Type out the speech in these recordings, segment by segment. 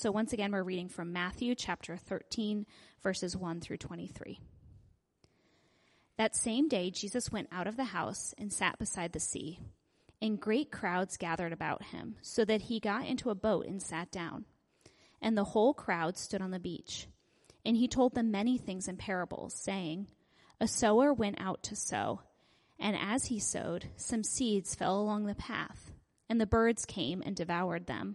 So once again, we're reading from Matthew chapter 13, verses 1 through 23. That same day, Jesus went out of the house and sat beside the sea, and great crowds gathered about him, so that he got into a boat and sat down. And the whole crowd stood on the beach. And he told them many things in parables, saying, A sower went out to sow, and as he sowed, some seeds fell along the path, and the birds came and devoured them.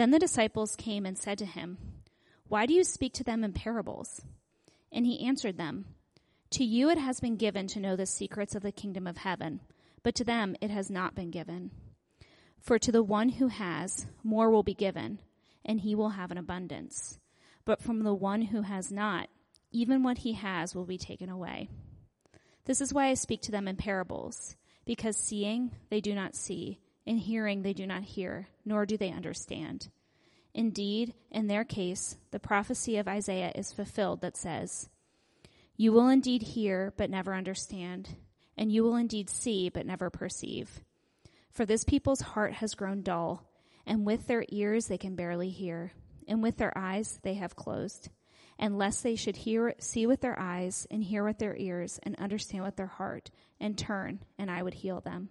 Then the disciples came and said to him, Why do you speak to them in parables? And he answered them, To you it has been given to know the secrets of the kingdom of heaven, but to them it has not been given. For to the one who has, more will be given, and he will have an abundance. But from the one who has not, even what he has will be taken away. This is why I speak to them in parables, because seeing they do not see, in hearing they do not hear, nor do they understand. Indeed, in their case, the prophecy of Isaiah is fulfilled that says, You will indeed hear, but never understand, and you will indeed see, but never perceive. For this people's heart has grown dull, and with their ears they can barely hear, and with their eyes they have closed. And lest they should hear, see with their eyes, and hear with their ears, and understand with their heart, and turn, and I would heal them.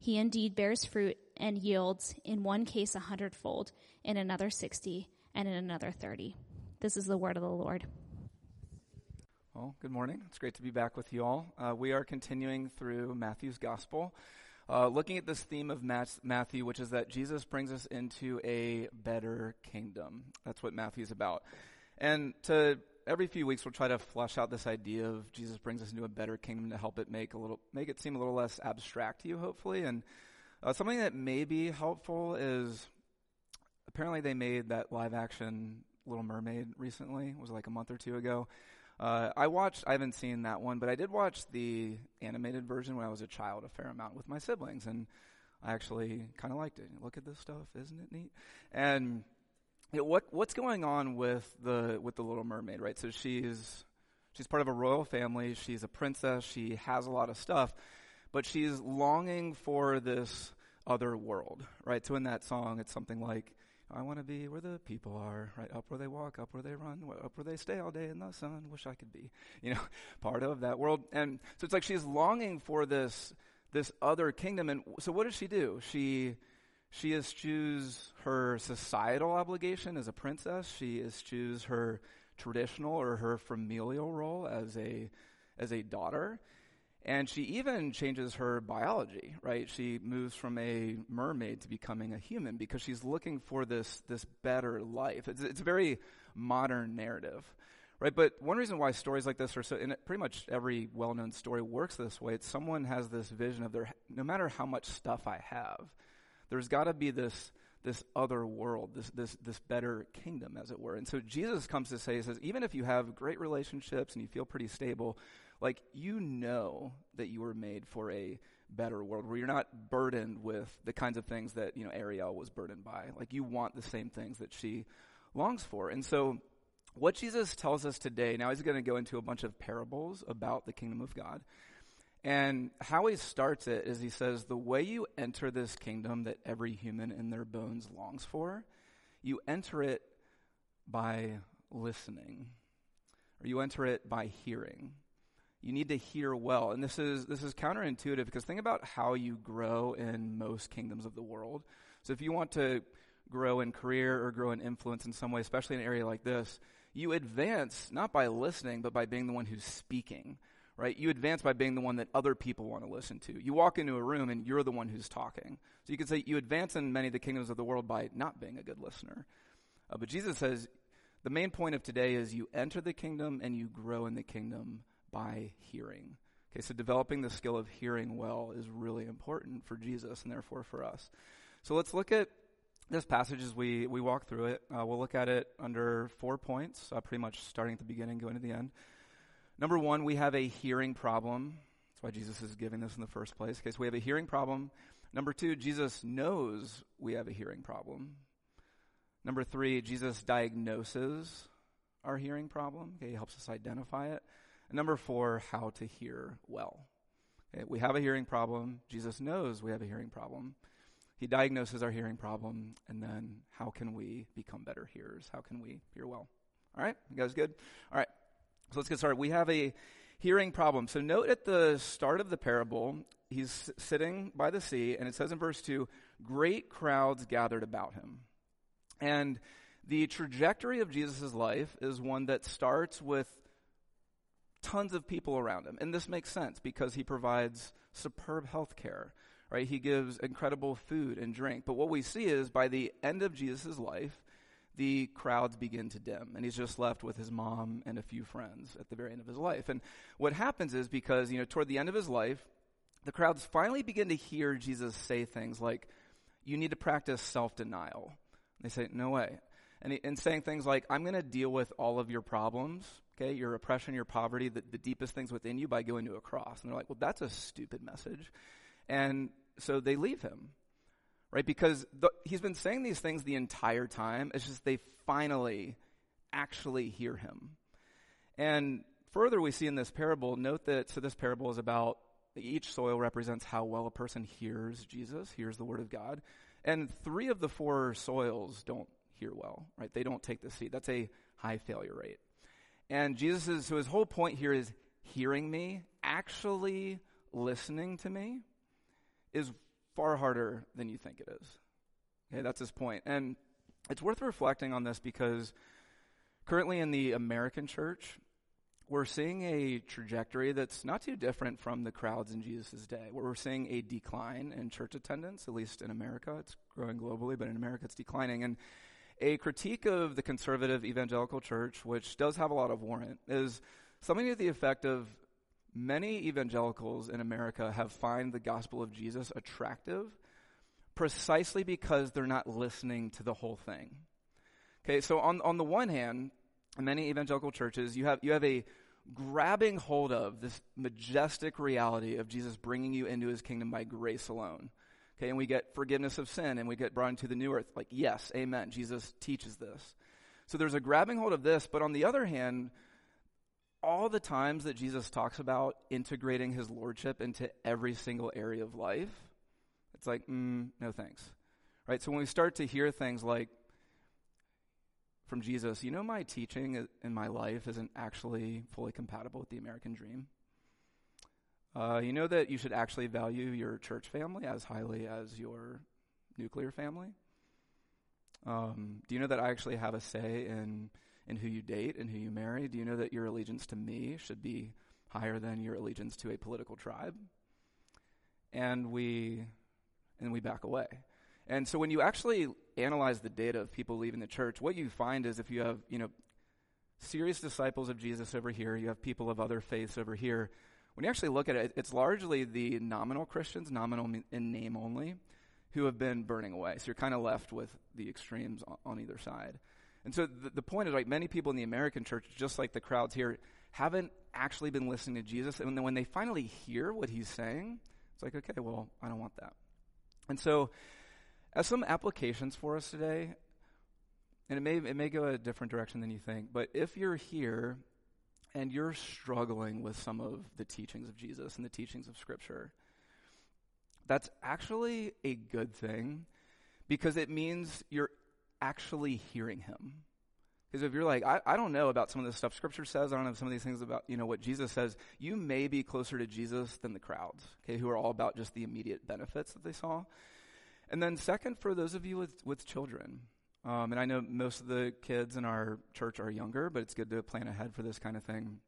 he indeed bears fruit and yields in one case a hundredfold, in another sixty, and in another thirty. This is the word of the Lord. Well, good morning. It's great to be back with you all. Uh, we are continuing through Matthew's Gospel, uh, looking at this theme of Matthew, which is that Jesus brings us into a better kingdom. That's what Matthew's about. And to every few weeks we'll try to flesh out this idea of Jesus brings us into a better kingdom to help it make a little make it seem a little less abstract to you, hopefully. And uh, something that may be helpful is apparently they made that live action Little Mermaid recently. It was like a month or two ago. Uh, I watched. I haven't seen that one, but I did watch the animated version when I was a child a fair amount with my siblings, and I actually kind of liked it. Look at this stuff, isn't it neat? And what what's going on with the with the Little Mermaid, right? So she's she's part of a royal family. She's a princess. She has a lot of stuff, but she's longing for this other world, right? So in that song, it's something like, "I want to be where the people are, right? Up where they walk, up where they run, up where they stay all day in the sun. Wish I could be, you know, part of that world." And so it's like she's longing for this this other kingdom. And so what does she do? She she eschews her societal obligation as a princess. She eschews her traditional or her familial role as a as a daughter. And she even changes her biology, right? She moves from a mermaid to becoming a human because she's looking for this, this better life. It's, it's a very modern narrative, right? But one reason why stories like this are so, and pretty much every well-known story works this way, it's someone has this vision of their, no matter how much stuff I have, there's got to be this this other world, this this this better kingdom, as it were. And so Jesus comes to say, he says, even if you have great relationships and you feel pretty stable, like you know that you were made for a better world where you're not burdened with the kinds of things that, you know, Ariel was burdened by. Like you want the same things that she longs for. And so what Jesus tells us today, now he's going to go into a bunch of parables about the kingdom of God. And how he starts it is he says, The way you enter this kingdom that every human in their bones longs for, you enter it by listening, or you enter it by hearing. You need to hear well. And this is, this is counterintuitive because think about how you grow in most kingdoms of the world. So if you want to grow in career or grow in influence in some way, especially in an area like this, you advance not by listening, but by being the one who's speaking right? You advance by being the one that other people want to listen to. You walk into a room and you're the one who's talking. So you could say you advance in many of the kingdoms of the world by not being a good listener. Uh, but Jesus says the main point of today is you enter the kingdom and you grow in the kingdom by hearing. Okay, so developing the skill of hearing well is really important for Jesus and therefore for us. So let's look at this passage as we, we walk through it. Uh, we'll look at it under four points, uh, pretty much starting at the beginning, going to the end. Number one, we have a hearing problem. That's why Jesus is giving this in the first place. Okay, so we have a hearing problem. Number two, Jesus knows we have a hearing problem. Number three, Jesus diagnoses our hearing problem. Okay, he helps us identify it. And number four, how to hear well. Okay, we have a hearing problem. Jesus knows we have a hearing problem. He diagnoses our hearing problem. And then how can we become better hearers? How can we hear well? All right, you guys good? All right. So let's get started. We have a hearing problem. So note at the start of the parable, he's sitting by the sea, and it says in verse 2 great crowds gathered about him. And the trajectory of Jesus' life is one that starts with tons of people around him. And this makes sense because he provides superb health care, right? He gives incredible food and drink. But what we see is by the end of Jesus' life, the crowds begin to dim, and he's just left with his mom and a few friends at the very end of his life. And what happens is because, you know, toward the end of his life, the crowds finally begin to hear Jesus say things like, You need to practice self denial. They say, No way. And, he, and saying things like, I'm going to deal with all of your problems, okay, your oppression, your poverty, the, the deepest things within you by going to a cross. And they're like, Well, that's a stupid message. And so they leave him right? Because the, he's been saying these things the entire time. It's just they finally actually hear him. And further, we see in this parable, note that, so this parable is about each soil represents how well a person hears Jesus, hears the word of God. And three of the four soils don't hear well, right? They don't take the seed. That's a high failure rate. And Jesus is, so his whole point here is hearing me, actually listening to me, is far harder than you think it is. Okay, that's his point. And it's worth reflecting on this because currently in the American church, we're seeing a trajectory that's not too different from the crowds in Jesus' day, where we're seeing a decline in church attendance, at least in America. It's growing globally, but in America it's declining. And a critique of the conservative evangelical church, which does have a lot of warrant, is something to the effect of many evangelicals in America have find the gospel of Jesus attractive precisely because they're not listening to the whole thing. Okay, so on, on the one hand, many evangelical churches, you have, you have a grabbing hold of this majestic reality of Jesus bringing you into his kingdom by grace alone. Okay, and we get forgiveness of sin and we get brought into the new earth. Like, yes, amen. Jesus teaches this. So there's a grabbing hold of this, but on the other hand, all the times that Jesus talks about integrating his lordship into every single area of life, it's like, mm, no thanks. Right? So when we start to hear things like from Jesus, you know, my teaching in my life isn't actually fully compatible with the American dream. Uh, you know that you should actually value your church family as highly as your nuclear family? Um, do you know that I actually have a say in in who you date and who you marry? Do you know that your allegiance to me should be higher than your allegiance to a political tribe? And we and we back away. And so when you actually analyze the data of people leaving the church, what you find is if you have, you know, serious disciples of Jesus over here, you have people of other faiths over here. When you actually look at it, it's largely the nominal Christians, nominal in name only, who have been burning away. So you're kind of left with the extremes on, on either side. And so the, the point is, like, many people in the American church, just like the crowds here, haven't actually been listening to Jesus. And then when they finally hear what he's saying, It's like, okay, well, I don't want that. And so, as some applications for us today, and it may, it may go a different direction than you think, but if you're here and you're struggling with some of the teachings of Jesus and the teachings of Scripture, that's actually a good thing because it means you're actually hearing Him. Because if you're like, I, I don't know about some of the stuff Scripture says, I don't know some of these things about, you know, what Jesus says, you may be closer to Jesus than the crowds, okay, who are all about just the immediate benefits that they saw. And then second, for those of you with, with children, um, and I know most of the kids in our church are younger, but it's good to plan ahead for this kind of thing.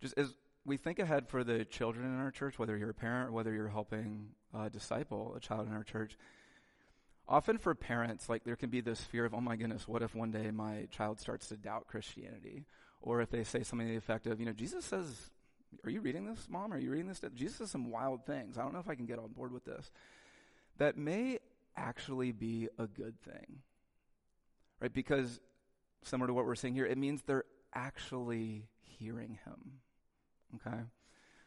Just as we think ahead for the children in our church, whether you're a parent whether you're helping uh, disciple a child in our church, often for parents, like there can be this fear of, oh my goodness, what if one day my child starts to doubt Christianity? Or if they say something to the effect of, you know, Jesus says, are you reading this, mom? Are you reading this? Jesus says some wild things. I don't know if I can get on board with this. That may actually be a good thing. Right? Because similar to what we're seeing here, it means they're actually hearing him. Okay?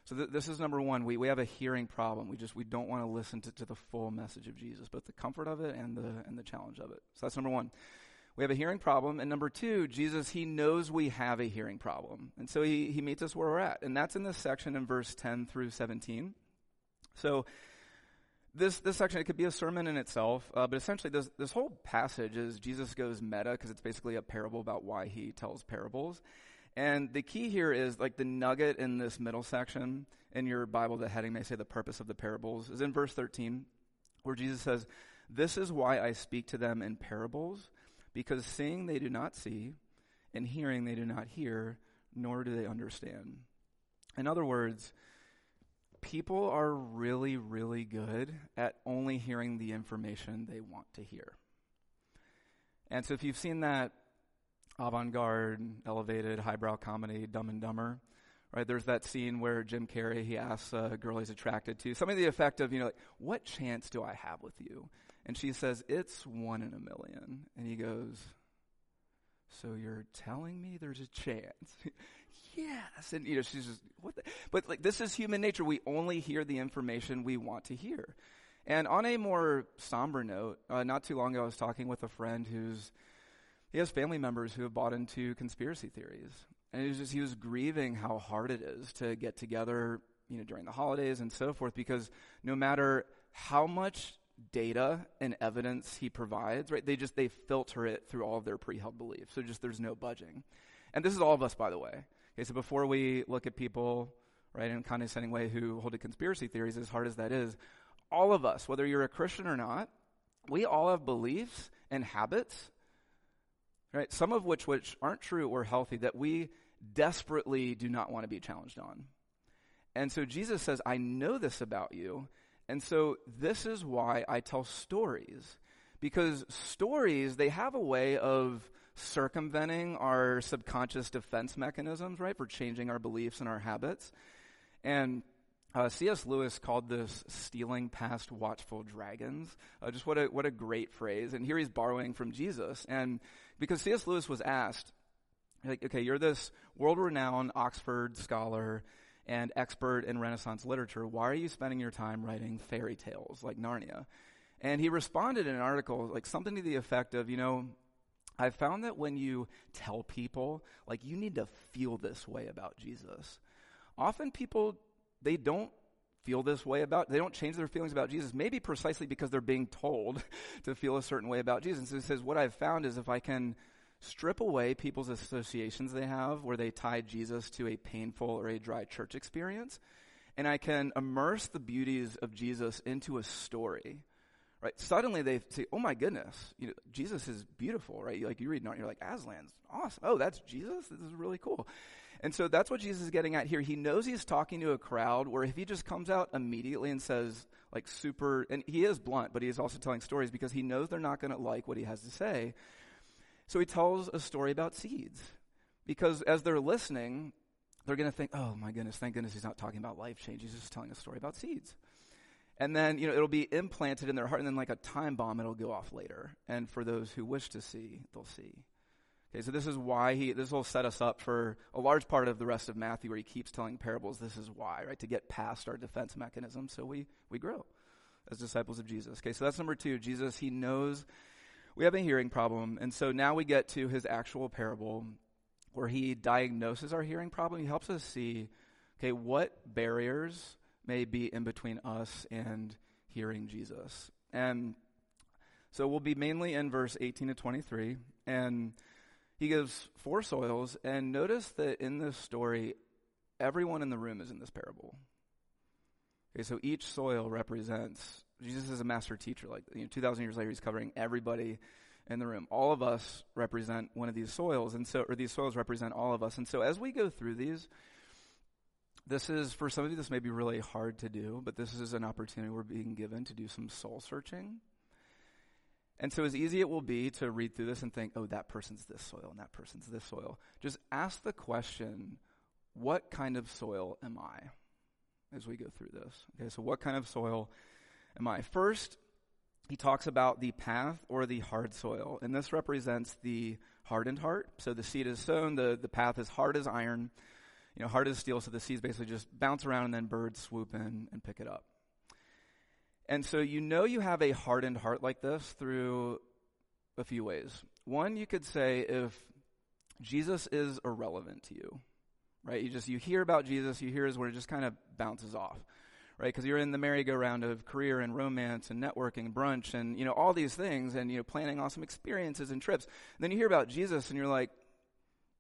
So th- this is number one. We, we have a hearing problem. We just we don't want to listen to, to the full message of Jesus, both the comfort of it and the and the challenge of it. So that's number one. We have a hearing problem. And number two, Jesus, he knows we have a hearing problem. And so he, he meets us where we're at. And that's in this section in verse 10 through 17. So this, this section, it could be a sermon in itself, uh, but essentially this, this whole passage is Jesus goes meta because it's basically a parable about why he tells parables. And the key here is like the nugget in this middle section in your Bible, the heading may say the purpose of the parables is in verse 13, where Jesus says, This is why I speak to them in parables, because seeing they do not see, and hearing they do not hear, nor do they understand. In other words, people are really, really good at only hearing the information they want to hear. And so if you've seen that avant-garde, elevated, highbrow comedy, Dumb and Dumber. Right, there's that scene where Jim Carrey he asks a girl he's attracted to something to the effect of, you know, like, what chance do I have with you? And she says, it's one in a million. And he goes, so you're telling me there's a chance? yes. And you know, she's just what? The? But like, this is human nature. We only hear the information we want to hear. And on a more somber note, uh, not too long ago, I was talking with a friend who's he has family members who have bought into conspiracy theories. And he was just, he was grieving how hard it is to get together, you know, during the holidays and so forth, because no matter how much data and evidence he provides, right, they just, they filter it through all of their pre-held beliefs. So just there's no budging. And this is all of us, by the way. Okay, so before we look at people, right, in a condescending way who hold to conspiracy theories, as hard as that is, all of us, whether you're a Christian or not, we all have beliefs and habits right? Some of which which aren't true or healthy that we desperately do not want to be challenged on. And so Jesus says, I know this about you. And so this is why I tell stories. Because stories, they have a way of circumventing our subconscious defense mechanisms, right? For changing our beliefs and our habits. And uh, C.S. Lewis called this stealing past watchful dragons. Uh, just what a, what a great phrase. And here he's borrowing from Jesus. And because C.S. Lewis was asked, like, okay, you're this world renowned Oxford scholar and expert in Renaissance literature. Why are you spending your time writing fairy tales like Narnia? And he responded in an article, like something to the effect of, you know, I've found that when you tell people, like, you need to feel this way about Jesus, often people they don't feel this way about, they don't change their feelings about Jesus, maybe precisely because they're being told to feel a certain way about Jesus. So he says, what I've found is if I can strip away people's associations they have where they tie Jesus to a painful or a dry church experience, and I can immerse the beauties of Jesus into a story, right? Suddenly they say, "Oh my goodness, you know, Jesus is beautiful," right? Like you read, not, you're like, "Aslan's awesome. Oh, that's Jesus. This is really cool." And so that's what Jesus is getting at here. He knows he's talking to a crowd where if he just comes out immediately and says, like, super, and he is blunt, but he is also telling stories because he knows they're not going to like what he has to say. So he tells a story about seeds. Because as they're listening, they're going to think, oh my goodness, thank goodness he's not talking about life change. He's just telling a story about seeds. And then, you know, it'll be implanted in their heart, and then like a time bomb, it'll go off later. And for those who wish to see, they'll see. Okay, so this is why he, this will set us up for a large part of the rest of Matthew where he keeps telling parables. This is why, right? To get past our defense mechanism so we, we grow as disciples of Jesus. Okay, so that's number two. Jesus, he knows we have a hearing problem. And so now we get to his actual parable where he diagnoses our hearing problem. He helps us see, okay, what barriers may be in between us and hearing Jesus. And so we'll be mainly in verse 18 to 23. And he gives four soils, and notice that in this story, everyone in the room is in this parable. Okay, so each soil represents Jesus is a master teacher. Like you know, two thousand years later, he's covering everybody in the room. All of us represent one of these soils, and so or these soils represent all of us. And so as we go through these, this is for some of you this may be really hard to do, but this is an opportunity we're being given to do some soul searching. And so, as easy it will be to read through this and think, oh, that person's this soil and that person's this soil, just ask the question, what kind of soil am I as we go through this? Okay, so what kind of soil am I? First, he talks about the path or the hard soil, and this represents the hardened heart. So the seed is sown, the, the path is hard as iron, you know, hard as steel, so the seeds basically just bounce around and then birds swoop in and pick it up. And so you know you have a hardened heart like this through a few ways. One, you could say if Jesus is irrelevant to you, right? You just, you hear about Jesus, you hear his word, it just kind of bounces off, right? Because you're in the merry-go-round of career and romance and networking brunch and, you know, all these things and, you know, planning awesome experiences and trips. And then you hear about Jesus and you're like,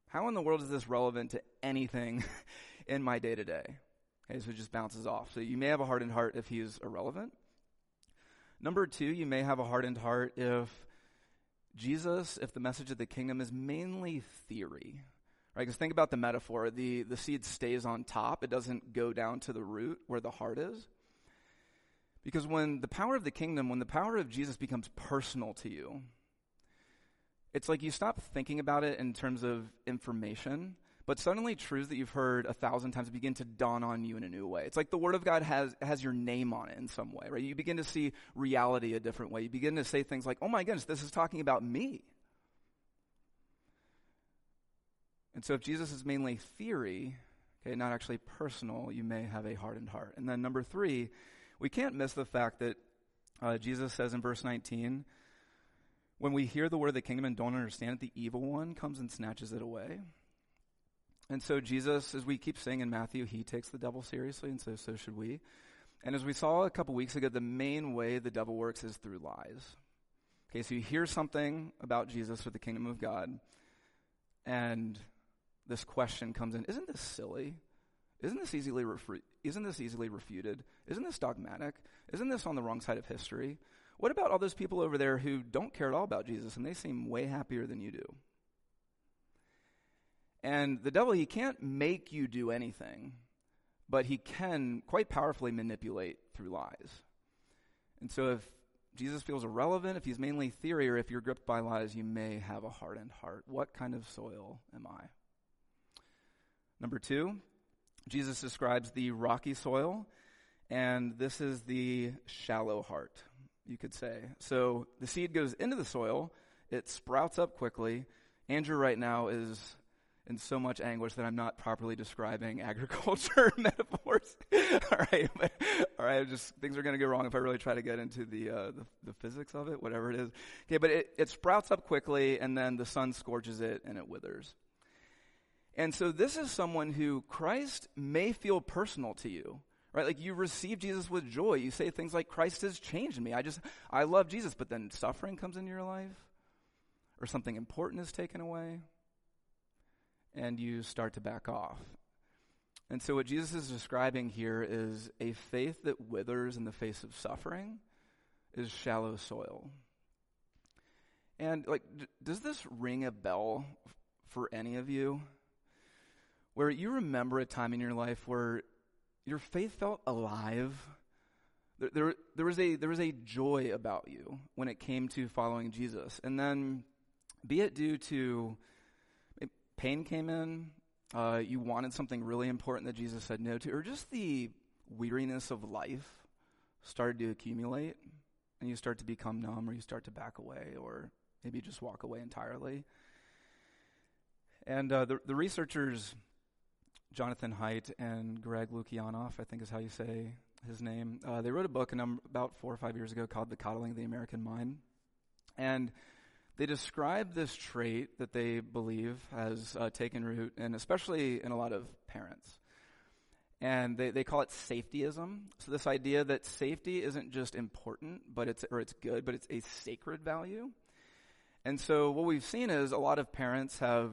how in the world is this relevant to anything in my day to day? Okay, so it just bounces off. So you may have a hardened heart if he's irrelevant. Number two, you may have a hardened heart if Jesus, if the message of the kingdom is mainly theory. Right? Because think about the metaphor. The, the seed stays on top, it doesn't go down to the root where the heart is. Because when the power of the kingdom, when the power of Jesus becomes personal to you, it's like you stop thinking about it in terms of information but suddenly truths that you've heard a thousand times begin to dawn on you in a new way. It's like the Word of God has, has your name on it in some way, right? You begin to see reality a different way. You begin to say things like, oh my goodness, this is talking about me. And so if Jesus is mainly theory, okay, not actually personal, you may have a hardened heart. And then number three, we can't miss the fact that uh, Jesus says in verse 19, when we hear the word of the kingdom and don't understand it, the evil one comes and snatches it away. And so Jesus, as we keep saying in Matthew, he takes the devil seriously, and so so should we. And as we saw a couple weeks ago, the main way the devil works is through lies. Okay, so you hear something about Jesus or the kingdom of God, and this question comes in: Isn't this silly? Isn't this easily refu- isn't this easily refuted? Isn't this dogmatic? Isn't this on the wrong side of history? What about all those people over there who don't care at all about Jesus and they seem way happier than you do? And the devil, he can't make you do anything, but he can quite powerfully manipulate through lies. And so if Jesus feels irrelevant, if he's mainly theory, or if you're gripped by lies, you may have a hardened heart. What kind of soil am I? Number two, Jesus describes the rocky soil, and this is the shallow heart, you could say. So the seed goes into the soil, it sprouts up quickly. Andrew right now is in so much anguish that I'm not properly describing agriculture metaphors. all right, all right. Just things are going to go wrong if I really try to get into the, uh, the, the physics of it, whatever it is. Okay, but it, it sprouts up quickly, and then the sun scorches it, and it withers. And so this is someone who Christ may feel personal to you. Right? Like you receive Jesus with joy. You say things like, Christ has changed me. I just, I love Jesus. But then suffering comes into your life, or something important is taken away, and you start to back off. And so, what Jesus is describing here is a faith that withers in the face of suffering is shallow soil. And, like, d- does this ring a bell f- for any of you? Where you remember a time in your life where your faith felt alive? There, there, there, was a, there was a joy about you when it came to following Jesus. And then, be it due to pain came in, uh, you wanted something really important that Jesus said no to, or just the weariness of life started to accumulate, and you start to become numb, or you start to back away, or maybe just walk away entirely. And uh, the, the researchers, Jonathan Haidt and Greg Lukianoff, I think is how you say his name, uh, they wrote a book num- about four or five years ago called The Coddling of the American Mind. And they describe this trait that they believe has uh, taken root, and especially in a lot of parents. And they, they call it safetyism. So this idea that safety isn't just important, but it's or it's good, but it's a sacred value. And so what we've seen is a lot of parents have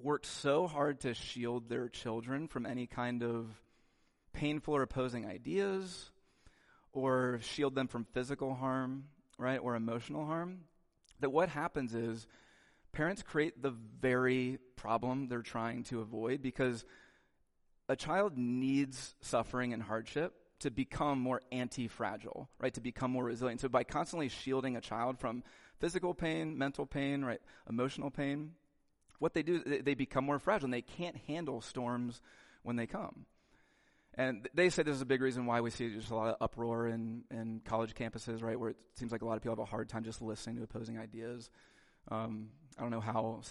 worked so hard to shield their children from any kind of painful or opposing ideas or shield them from physical harm, right, or emotional harm, that what happens is parents create the very problem they're trying to avoid because a child needs suffering and hardship to become more anti-fragile, right? To become more resilient. So by constantly shielding a child from physical pain, mental pain, right, emotional pain, what they do, they become more fragile and they can't handle storms when they come. And they say this is a big reason why we see just a lot of uproar in, in college campuses, right, where it seems like a lot of people have a hard time just listening to opposing ideas. Um, I don't know how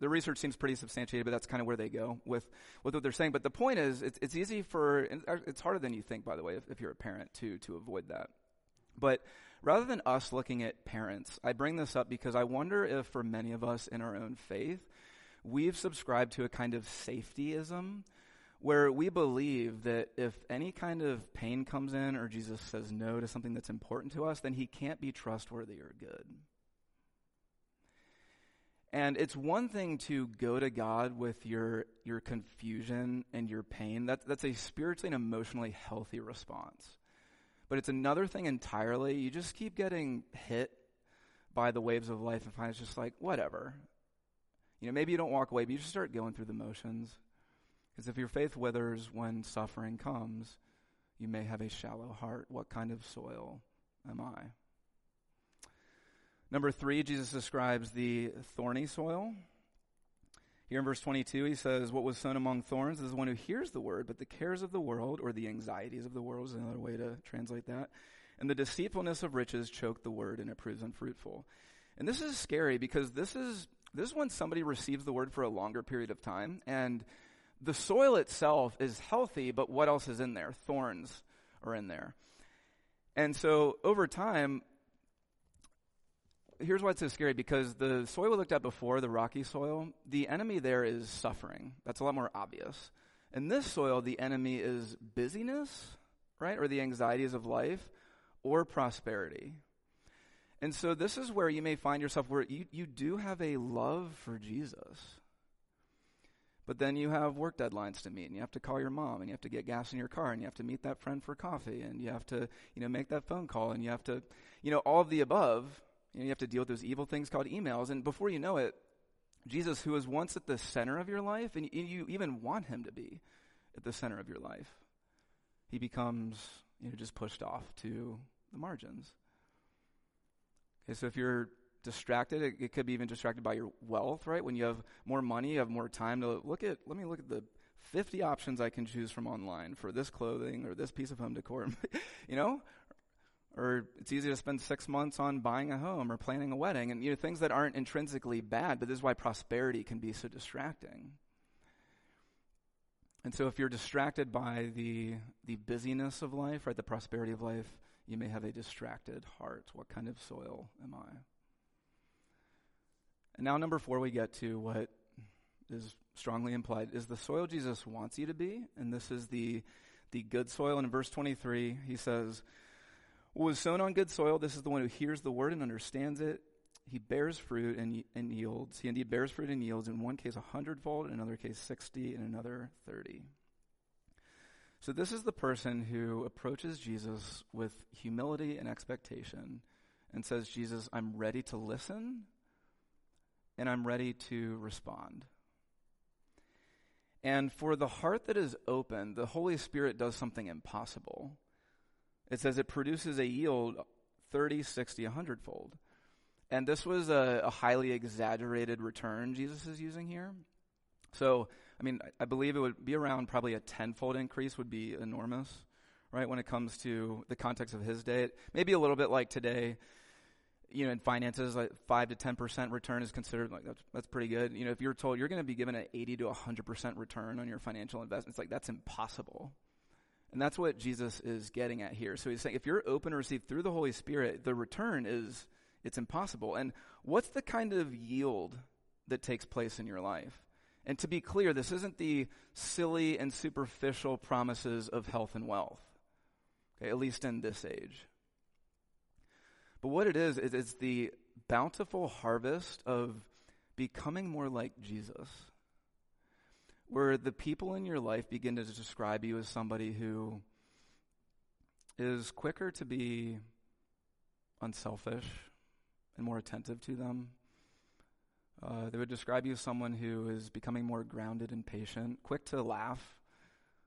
the, research seems pretty substantiated, but that's kind of where they go with, with what they're saying. But the point is, it's, it's easy for it's harder than you think, by the way, if, if you're a parent to to avoid that. But rather than us looking at parents, I bring this up because I wonder if for many of us in our own faith, we've subscribed to a kind of safetyism where we believe that if any kind of pain comes in or Jesus says no to something that's important to us, then he can't be trustworthy or good. And it's one thing to go to God with your, your confusion and your pain. That, that's a spiritually and emotionally healthy response. But it's another thing entirely. You just keep getting hit by the waves of life and find it's just like, whatever. You know, maybe you don't walk away, but you just start going through the motions. Because if your faith withers when suffering comes, you may have a shallow heart. What kind of soil am I? Number three, Jesus describes the thorny soil. Here in verse 22, he says, What was sown among thorns is the one who hears the word, but the cares of the world, or the anxieties of the world, is another way to translate that. And the deceitfulness of riches choke the word, and it proves unfruitful. And this is scary because this is, this is when somebody receives the word for a longer period of time, and the soil itself is healthy, but what else is in there? Thorns are in there. And so over time, here's why it's so scary because the soil we looked at before, the rocky soil, the enemy there is suffering. That's a lot more obvious. In this soil, the enemy is busyness, right? Or the anxieties of life or prosperity. And so this is where you may find yourself where you, you do have a love for Jesus. But then you have work deadlines to meet, and you have to call your mom, and you have to get gas in your car, and you have to meet that friend for coffee, and you have to, you know, make that phone call, and you have to, you know, all of the above you, know, you have to deal with those evil things called emails. And before you know it, Jesus, who was once at the center of your life, and you even want him to be at the center of your life, he becomes you know, just pushed off to the margins. Okay, so if you're distracted, it, it could be even distracted by your wealth, right? When you have more money, you have more time to look at, let me look at the 50 options I can choose from online for this clothing or this piece of home decor, you know? or it's easy to spend six months on buying a home or planning a wedding and you know things that aren't intrinsically bad but this is why prosperity can be so distracting. And so if you're distracted by the the busyness of life right the prosperity of life you may have a distracted heart. What kind of soil am i and now number four we get to what is strongly implied is the soil jesus wants you to be and this is the the good soil and in verse 23 he says was sown on good soil, this is the one who hears the word and understands it. He bears fruit and, and yields. He indeed bears fruit and yields, in one case a hundredfold, in another case sixty, in another thirty. So this is the person who approaches Jesus with humility and expectation and says, Jesus, I'm ready to listen and I'm ready to respond. And for the heart that is open, the Holy Spirit does something impossible. It says it produces a yield 30, 60, 100 fold. And this was a, a, highly exaggerated return Jesus is using here. So, I mean, I, I believe it would be around probably a tenfold increase would be enormous, right? When it comes to the context of his day, maybe a little bit like today. You know, in finances, like five to ten percent return is considered like that's that's pretty good. You know, if you're told you're going to be given an eighty to hundred percent return on your financial investments, like that's impossible. And that's what Jesus is getting at here. So he's saying if you're open to receive through the Holy Spirit, the return is it's impossible. And what's the kind of yield that takes place in your life? And to be clear, this isn't the silly and superficial promises of health and wealth, okay, at least in this age. But what it is, is it's the bountiful harvest of becoming more like Jesus, where the people in your life begin to describe you as somebody who is quicker to be unselfish and more attentive to them uh, they would describe you as someone who is becoming more grounded and patient, quick to laugh,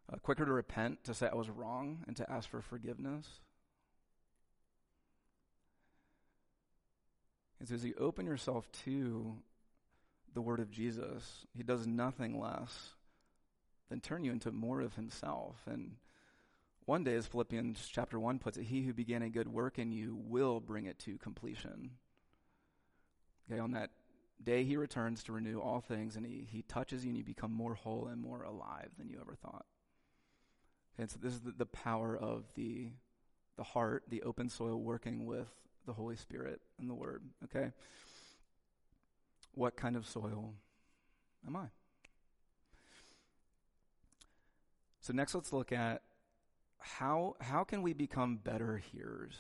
uh, quicker to repent, to say I was wrong, and to ask for forgiveness. And so as you open yourself to the Word of Jesus, He does nothing less than turn you into more of Himself. And one day, as Philippians chapter 1 puts it, He who began a good work in you will bring it to completion. Okay, on that day he returns to renew all things and he, he touches you and you become more whole and more alive than you ever thought. And so this is the, the power of the, the heart, the open soil working with the Holy Spirit and the Word. Okay? What kind of soil am I? So next let's look at how how can we become better hearers?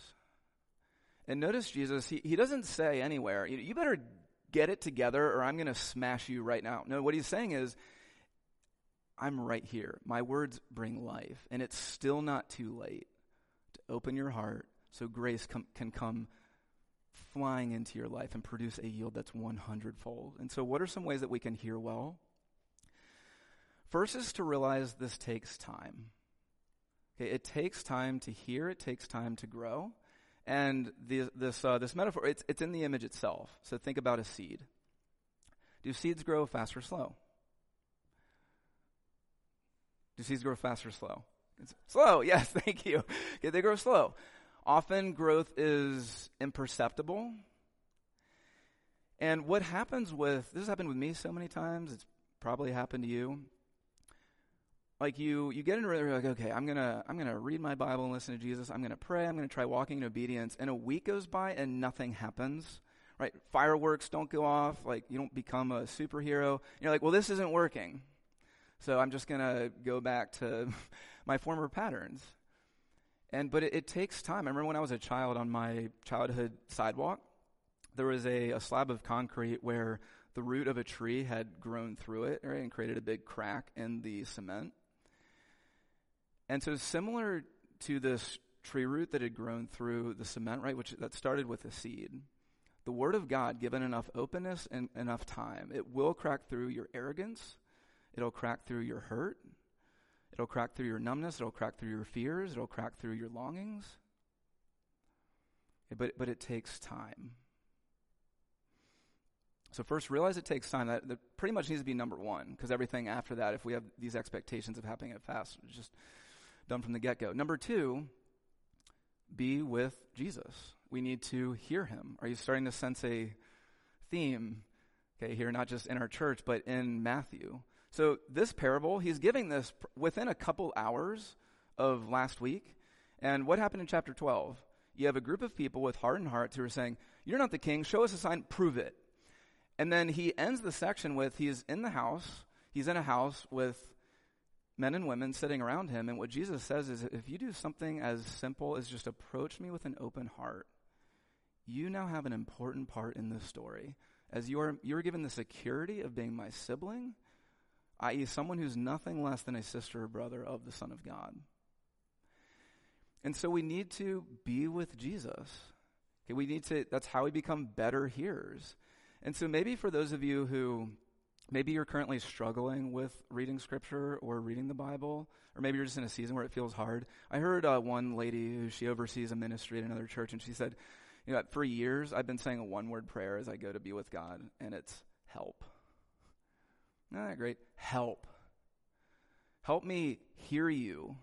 And notice Jesus, he, he doesn't say anywhere, you, you better get it together or I'm going to smash you right now. No, what he's saying is, I'm right here. My words bring life, and it's still not too late to open your heart so grace com- can come flying into your life and produce a yield that's 100 fold. And so, what are some ways that we can hear well? First is to realize this takes time. Okay, it takes time to hear, it takes time to grow. And this, uh, this metaphor, it's, it's in the image itself. So think about a seed. Do seeds grow fast or slow? Do seeds grow fast or slow? It's slow, yes, thank you. Okay, they grow slow. Often growth is imperceptible. And what happens with, this has happened with me so many times, it's probably happened to you. Like you you get into like okay i'm gonna i'm gonna read my bible and listen to jesus. I'm gonna pray. I'm gonna try walking in obedience. And a week goes by and nothing happens right? Fireworks don't go off. Like you don't become a superhero. You're like well this isn't working. So i'm just gonna go back to my former patterns and but it, it, takes time i remember when i was a child on my childhood sidewalk there was a, a slab of concrete where the root of a tree had grown through it right, and created a big crack in the cement and so similar to this tree root that had grown through the cement, right, which that started with a seed, the word of God, given enough openness and enough time, it will crack through your arrogance. It'll crack through your hurt. It'll crack through your numbness. It'll crack through your fears. It'll crack through your longings. But, but it takes time. So first, realize it takes time. That, that pretty much needs to be number one, because everything after that, if we have these expectations of happening at fast, just done from the get go. Number two, be with Jesus. We need to hear him. Are you starting to sense a theme, okay, here, not just in our church, but in Matthew? So, this parable, he's giving this within a couple hours of last week. And what happened in chapter 12? You have a group of people with hardened hearts who are saying, You're not the king, show us a sign, prove it. And then he ends the section with, He's in the house, he's in a house with men and women sitting around him. And what Jesus says is if you do something as simple as just approach me with an open heart, you now have an important part in this story. As you are, you are given the security of being my sibling, i.e., someone who's nothing less than a sister or brother of the Son of God. And so we need to be with Jesus. Okay, we need to, that's how we become better hearers. And so maybe for those of you who Maybe you're currently struggling with reading scripture or reading the Bible, or maybe you're just in a season where it feels hard. I heard uh, one lady who she oversees a ministry at another church, and she said, "You know, for years I've been saying a one-word prayer as I go to be with God, and it's help." Ah, great, help. Help me hear you.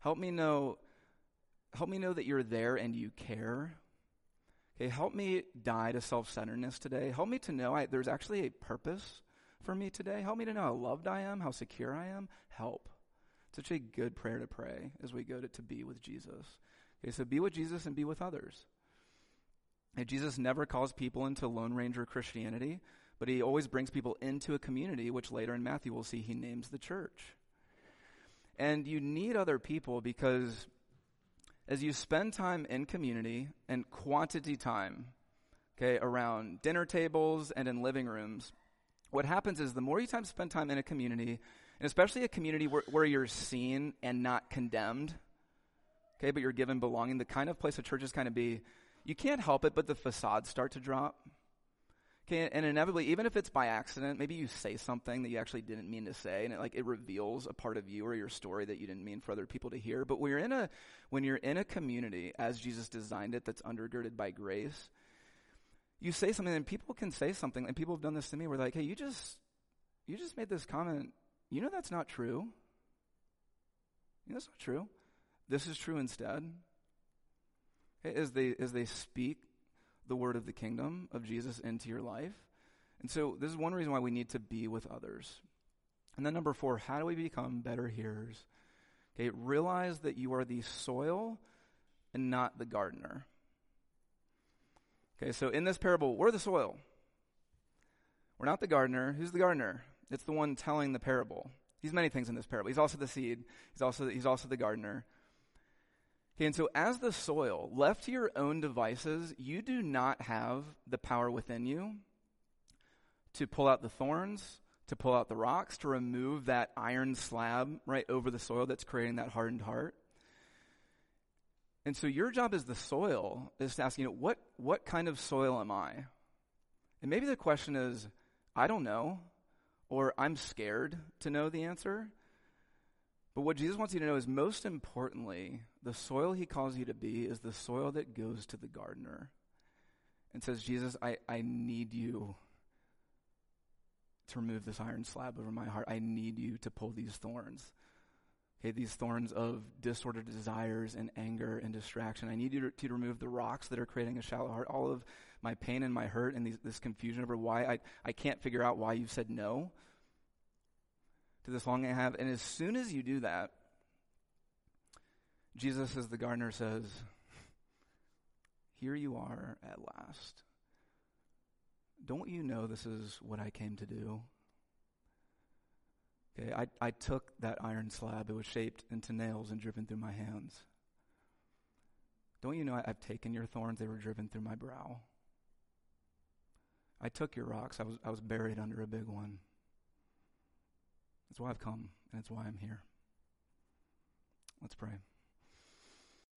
Help me know. Help me know that you're there and you care. Okay, help me die to self centeredness today. Help me to know I, there's actually a purpose for me today. Help me to know how loved I am, how secure I am. Help. Such a good prayer to pray as we go to, to be with Jesus. Okay, so be with Jesus and be with others. Jesus never calls people into Lone Ranger Christianity, but he always brings people into a community, which later in Matthew we'll see he names the church. And you need other people because as you spend time in community and quantity time, okay, around dinner tables and in living rooms, what happens is the more you time spend time in a community, and especially a community where, where you're seen and not condemned, okay, but you're given belonging, the kind of place a church is kind of be, you can't help it, but the facades start to drop. Okay, and inevitably, even if it's by accident, maybe you say something that you actually didn't mean to say, and it, like it reveals a part of you or your story that you didn't mean for other people to hear. But when you're in a when you're in a community as Jesus designed it, that's undergirded by grace, you say something, and people can say something, and people have done this to me. We're like, "Hey, you just you just made this comment. You know that's not true. You know that's not true. This is true instead." As they as they speak the word of the kingdom of Jesus into your life. And so this is one reason why we need to be with others. And then number four, how do we become better hearers? Okay, realize that you are the soil and not the gardener. Okay, so in this parable, we're the soil. We're not the gardener. Who's the gardener? It's the one telling the parable. He's many things in this parable. He's also the seed. He's also, he's also the gardener. Okay, and so as the soil, left to your own devices, you do not have the power within you to pull out the thorns, to pull out the rocks, to remove that iron slab right over the soil that's creating that hardened heart. And so your job as the soil is to ask, you know, what, what kind of soil am I? And maybe the question is, I don't know, or I'm scared to know the answer. But what Jesus wants you to know is most importantly, the soil he calls you to be is the soil that goes to the gardener and says, Jesus, I, I need you to remove this iron slab over my heart. I need you to pull these thorns. Okay, these thorns of disordered desires and anger and distraction. I need you to, to remove the rocks that are creating a shallow heart. All of my pain and my hurt and these, this confusion over why I, I can't figure out why you've said no to this longing I have. And as soon as you do that, Jesus, as the gardener says, Here you are at last. Don't you know this is what I came to do? Okay, I, I took that iron slab, it was shaped into nails and driven through my hands. Don't you know I, I've taken your thorns, they were driven through my brow? I took your rocks, I was, I was buried under a big one. That's why I've come, and it's why I'm here. Let's pray.